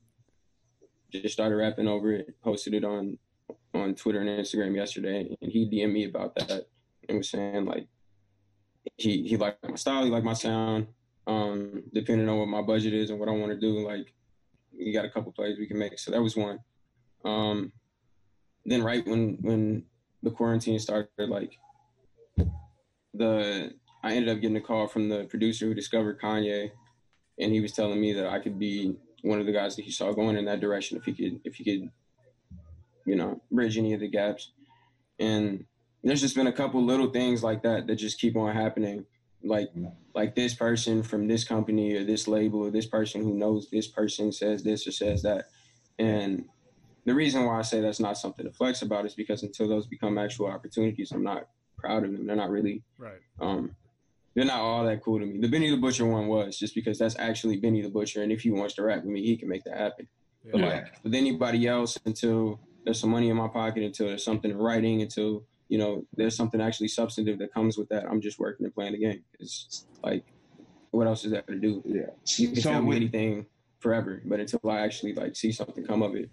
just started rapping over it. Posted it on on Twitter and Instagram yesterday, and he DM'd me about that and was saying like he he liked my style, he liked my sound. Um, depending on what my budget is and what I want to do, like we got a couple plays we can make. So that was one. Um, then right when when the quarantine started, like the I ended up getting a call from the producer who discovered Kanye, and he was telling me that I could be one of the guys that he saw going in that direction if he could if he could, you know, bridge any of the gaps. And there's just been a couple little things like that that just keep on happening like like this person from this company or this label or this person who knows this person says this or says that and the reason why i say that's not something to flex about is because until those become actual opportunities i'm not proud of them they're not really right um they're not all that cool to me the benny the butcher one was just because that's actually benny the butcher and if he wants to rap with me he can make that happen yeah. but like with anybody else until there's some money in my pocket until there's something in writing until you know, there's something actually substantive that comes with that. I'm just working and playing the game. It's like, what else is that to do? Yeah, you can so tell me anything forever, but until I actually like see something come of it,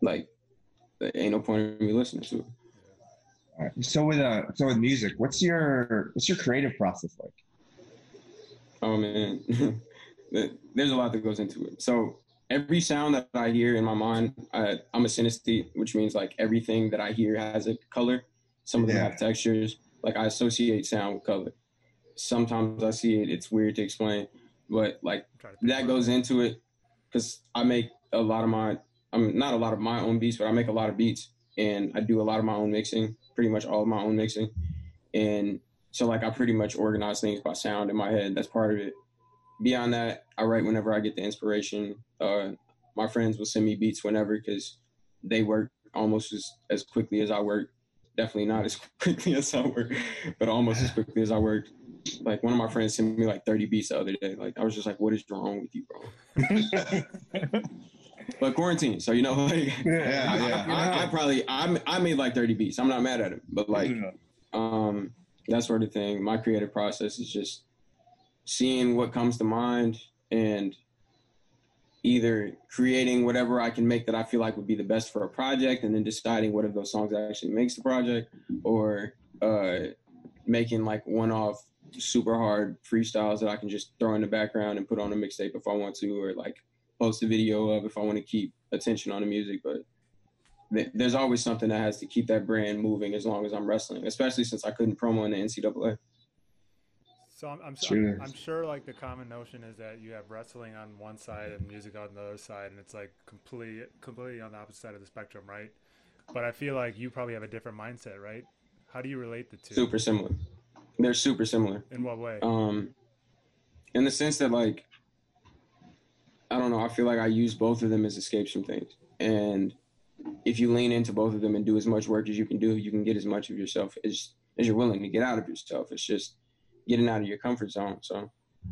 like, there ain't no point in me listening to it. All right. So with uh, so with music, what's your what's your creative process like? Oh man, there's a lot that goes into it. So every sound that I hear in my mind, I, am a synesthete, which means like everything that I hear has a color. Some of them have textures. Like I associate sound with color. Sometimes I see it. It's weird to explain, but like that goes into it because I make a lot of my. I'm not a lot of my own beats, but I make a lot of beats, and I do a lot of my own mixing. Pretty much all of my own mixing, and so like I pretty much organize things by sound in my head. That's part of it beyond that, I write whenever I get the inspiration. Uh, my friends will send me beats whenever because they work almost as, as quickly as I work. Definitely not as quickly as I work, but almost as quickly as I work. Like one of my friends sent me like 30 beats the other day. Like I was just like, what is wrong with you, bro? but quarantine, so you know, like, yeah, I, yeah. I, I, I, probably I, I made like 30 beats. I'm not mad at it, but like, um, that sort of thing. My creative process is just seeing what comes to mind and either creating whatever I can make that I feel like would be the best for a project and then deciding what of those songs actually makes the project or uh, making like one off super hard freestyles that I can just throw in the background and put on a mixtape if I want to or like post a video of if I want to keep attention on the music but th- there's always something that has to keep that brand moving as long as I'm wrestling especially since I couldn't promo in the NCAA so I'm, I'm, sure. I'm, sure like the common notion is that you have wrestling on one side and music on the other side, and it's like completely completely on the opposite side of the spectrum, right? But I feel like you probably have a different mindset, right? How do you relate the two? Super similar. They're super similar. In what way? Um, in the sense that like, I don't know. I feel like I use both of them as escapes from things, and if you lean into both of them and do as much work as you can do, you can get as much of yourself as as you're willing to get out of yourself. It's just getting out of your comfort zone. So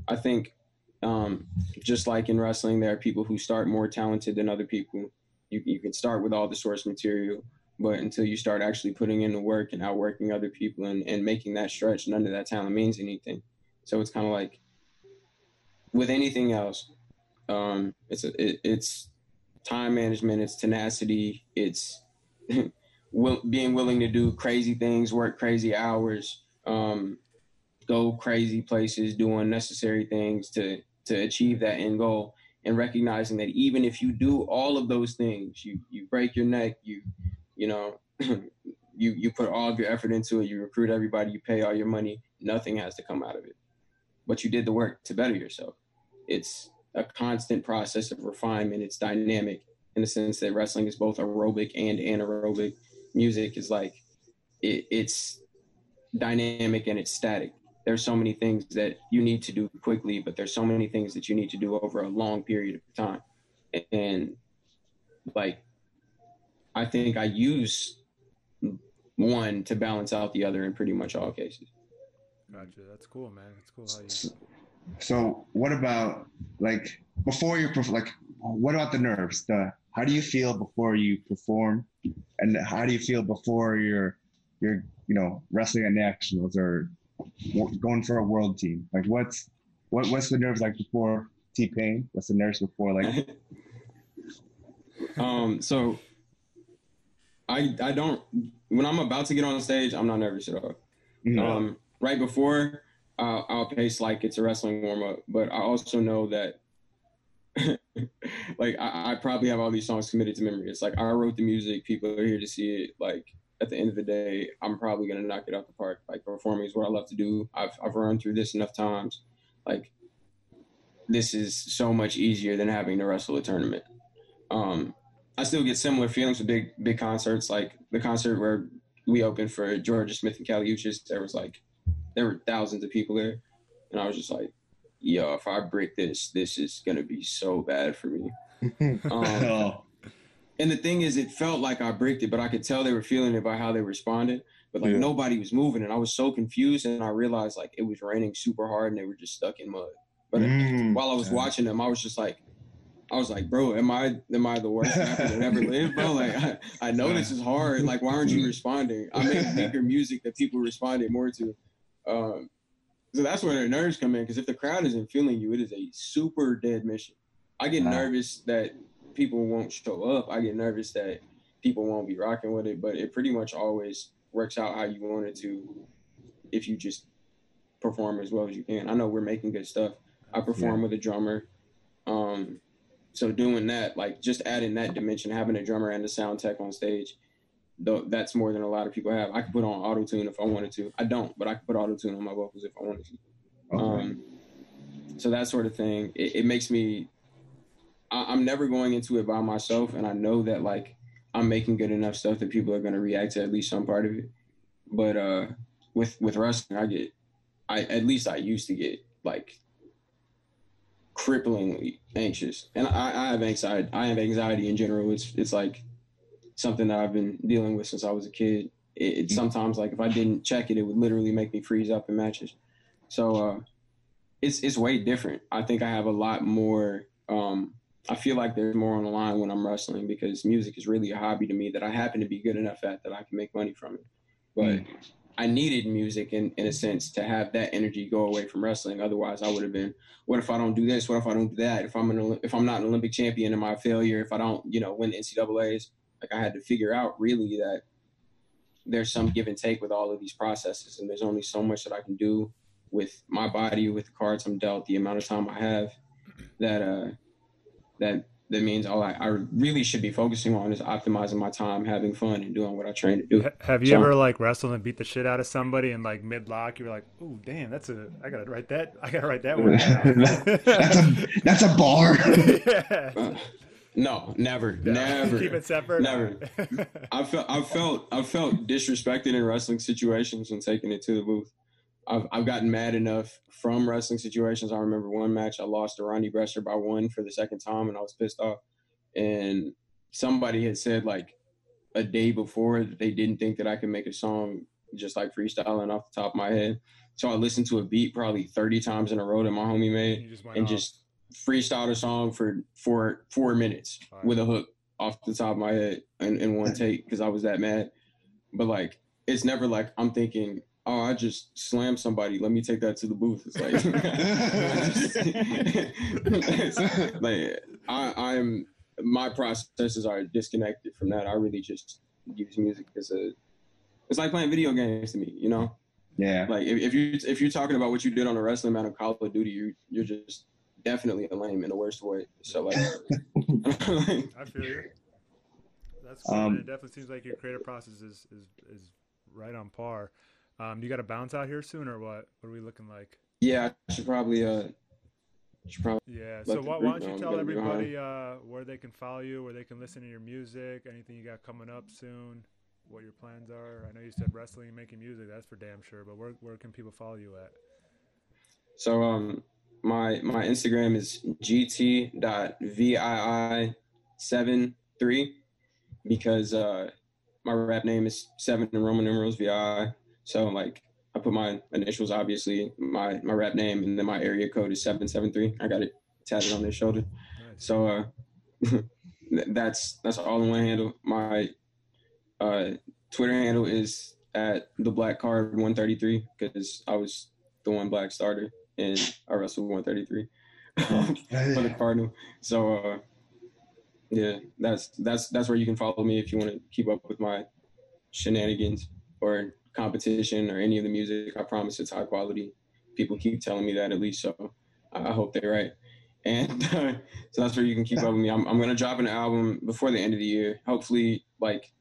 I think um, just like in wrestling, there are people who start more talented than other people. You, you can start with all the source material, but until you start actually putting in the work and outworking other people and, and making that stretch, none of that talent means anything. So it's kind of like with anything else, um, it's a, it, it's time management, it's tenacity, it's being willing to do crazy things, work crazy hours, um, go crazy places, do unnecessary things to to achieve that end goal, and recognizing that even if you do all of those things, you you break your neck, you you know, you you put all of your effort into it, you recruit everybody, you pay all your money, nothing has to come out of it. But you did the work to better yourself. It's a constant process of refinement. It's dynamic in the sense that wrestling is both aerobic and anaerobic. Music is like it, it's dynamic and it's static. There's so many things that you need to do quickly, but there's so many things that you need to do over a long period of time. And like I think I use one to balance out the other in pretty much all cases. Gotcha. That's cool, man. That's cool how you so what about like before you perform? like what about the nerves? The how do you feel before you perform, and how do you feel before you're you're you know wrestling at nationals or going for a world team? Like what's what what's the nerves like before T Pain? What's the nerves before like? um. So I I don't when I'm about to get on stage, I'm not nervous at all. No. Um. Right before I'll, pace like it's a wrestling warm up, but I also know that like I, I, probably have all these songs committed to memory. It's like I wrote the music, people are here to see it. Like at the end of the day, I'm probably gonna knock it out the park. Like performing is what I love to do. I've I've run through this enough times. Like this is so much easier than having to wrestle a tournament. Um, I still get similar feelings with big big concerts, like the concert where we opened for Jorja Smith and Kali Uchis. There was like there were thousands of people there, and I was just like, "Yo, if I break this, this is gonna be so bad for me." um, oh. And the thing is, it felt like I bricked it, but I could tell they were feeling it by how they responded. But like yeah. nobody was moving, and I was so confused. And I realized like it was raining super hard, and they were just stuck in mud. But mm, while I was yeah. watching them, I was just like, I was like, bro, am I am I the worst rapper that ever lived, bro? Like, I, I know this is hard. Like, why aren't you responding? I make weaker music that people responded more to. Um, so that's where the nerves come in because if the crowd isn't feeling you, it is a super dead mission. I get wow. nervous that people won't show up. I get nervous that people won't be rocking with it, but it pretty much always works out how you want it to if you just perform as well as you can. I know we're making good stuff. I perform yeah. with a drummer. Um, so doing that, like just adding that dimension, having a drummer and a sound tech on stage, though that's more than a lot of people have. I could put on auto tune if I wanted to. I don't, but I could put auto tune on my vocals if I wanted to. Okay. Um, so that sort of thing, it, it makes me. I, am never going into it by myself, and I know that like I'm making good enough stuff that people are going to react to at least some part of it. But uh, with with wrestling, I get, I at least I used to get like cripplingly anxious, and I, I have anxiety. I have anxiety in general. It's it's like something that I've been dealing with since I was a kid. It, it mm-hmm. sometimes like if I didn't check it, it would literally make me freeze up in matches. So uh, it's it's way different. I think I have a lot more. Um, I feel like there's more on the line when I'm wrestling because music is really a hobby to me that I happen to be good enough at that I can make money from it. But mm. I needed music in, in a sense to have that energy go away from wrestling. Otherwise, I would have been, what if I don't do this? What if I don't do that? If I'm an if I'm not an Olympic champion, am I a failure? If I don't, you know, win the NCAA's, like I had to figure out really that there's some give and take with all of these processes, and there's only so much that I can do with my body, with the cards I'm dealt, the amount of time I have. That uh, that that means all I, I really should be focusing on is optimizing my time, having fun, and doing what I train to do. Have you so, ever like wrestled and beat the shit out of somebody and like mid lock, you were like, "Oh, damn, that's a I gotta write that. I gotta write that one." that's a that's a bar. yeah. Uh, no, never, no. never. Keep it separate. Never. I felt, I felt, I felt disrespected in wrestling situations when taking it to the booth. I've, I've gotten mad enough from wrestling situations. I remember one match I lost to Ronnie Bresser by one for the second time, and I was pissed off. And somebody had said like a day before that they didn't think that I could make a song just like freestyling off the top of my head. So I listened to a beat probably 30 times in a row that my homie made, just and just freestyled a song for four four minutes right. with a hook off the top of my head in, in one take because I was that mad. But like, it's never like I'm thinking, oh, I just slammed somebody. Let me take that to the booth. It's like, it's like I, I'm my processes are disconnected from that. I really just use music as a. It's like playing video games to me, you know. Yeah. Like if, if you if you're talking about what you did on a wrestling mat of Call of Duty, you you're just definitely a lame in the worst way. So like, I feel you. That's cool. Um, it definitely seems like your creative process is is, is right on par. Um, you got to bounce out here soon, or what? What are we looking like? Yeah, I should probably uh, should probably yeah. So why, why, don't you tell everybody uh, where they can follow you, where they can listen to your music, anything you got coming up soon, what your plans are? I know you said wrestling and making music. That's for damn sure. But where where can people follow you at? So um, my my Instagram is gt.vii73 because uh, my rap name is seven in Roman numerals VI. So like I put my initials, obviously my my rap name, and then my area code is seven seven three. I got it tatted on their shoulder. Nice. So uh, that's that's all in one handle. My uh, Twitter handle is at the Black Card one thirty three because I was the one black starter and I wrestled 133 for the Cardinal. So uh, yeah, that's that's that's where you can follow me if you want to keep up with my shenanigans or competition or any of the music. I promise it's high quality. People keep telling me that at least, so I hope they're right. And uh, so that's where you can keep up with me. I'm, I'm gonna drop an album before the end of the year. Hopefully, like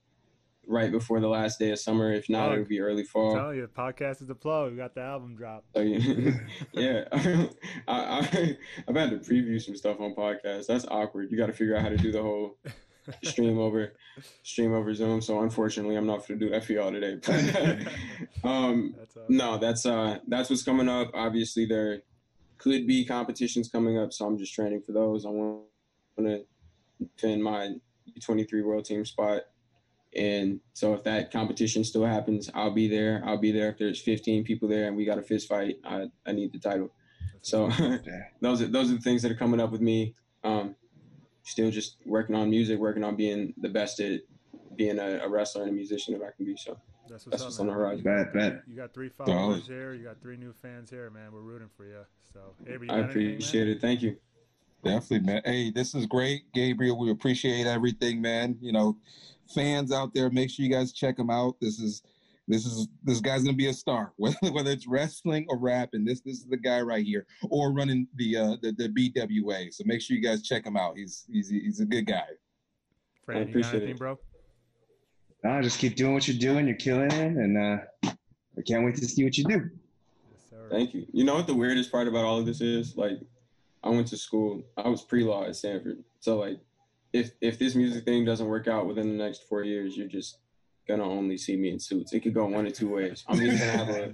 right before the last day of summer. If not, it'll be early fall. I'm telling you, the podcast is the plug. We got the album drop. So, yeah, yeah. I, I, I've had to preview some stuff on podcast. That's awkward. You got to figure out how to do the whole stream over stream over Zoom. So unfortunately, I'm not going to do that for y'all today. But, um, that's no, that's uh, that's what's coming up. Obviously, there could be competitions coming up, so I'm just training for those. I want to defend my 23 World Team spot and so if that competition still happens, I'll be there. I'll be there if there's 15 people there and we got a fist fight. I, I need the title. So those are those are the things that are coming up with me. Um, still just working on music, working on being the best at being a, a wrestler and a musician if I can be. So that's what's, that's what's on the horizon. Bad, bad. You got three followers here. You got three new fans here, man. We're rooting for you. So Avery, you I appreciate anything, it. Thank you. Definitely, man. Hey, this is great, Gabriel. We appreciate everything, man. You know, fans out there, make sure you guys check him out. This is this is this guy's gonna be a star, whether whether it's wrestling or rapping. This this is the guy right here, or running the uh, the, the BWA. So make sure you guys check him out. He's he's he's a good guy. Fran, I appreciate anything, it, bro. Nah, just keep doing what you're doing. You're killing it, and uh, I can't wait to see what you do. Yes, Thank you. You know what the weirdest part about all of this is? Like, I went to school. I was pre-law at Stanford, so like if if this music thing doesn't work out within the next four years, you're just gonna only see me in suits. It could go one of two ways. I'm either gonna have a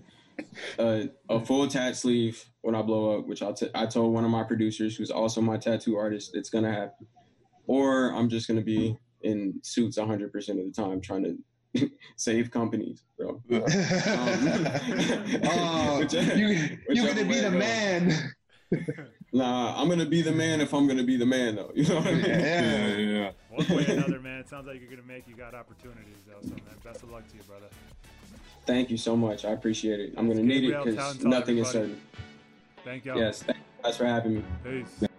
a, a full tat sleeve when I blow up, which I, t- I told one of my producers, who's also my tattoo artist, it's gonna happen, or I'm just gonna be in suits 100 percent of the time trying to save companies. So, um, oh, which, you, you're gonna be the goes. man. Nah, I'm gonna be the man if I'm gonna be the man, though. You know what I mean? Yeah, yeah, yeah. One way or another, man. It sounds like you're gonna make. You got opportunities, though. So, man, best of luck to you, brother. Thank you so much. I appreciate it. I'm gonna need it because nothing is certain. Thank you. Yes, thank you guys for having me. Peace.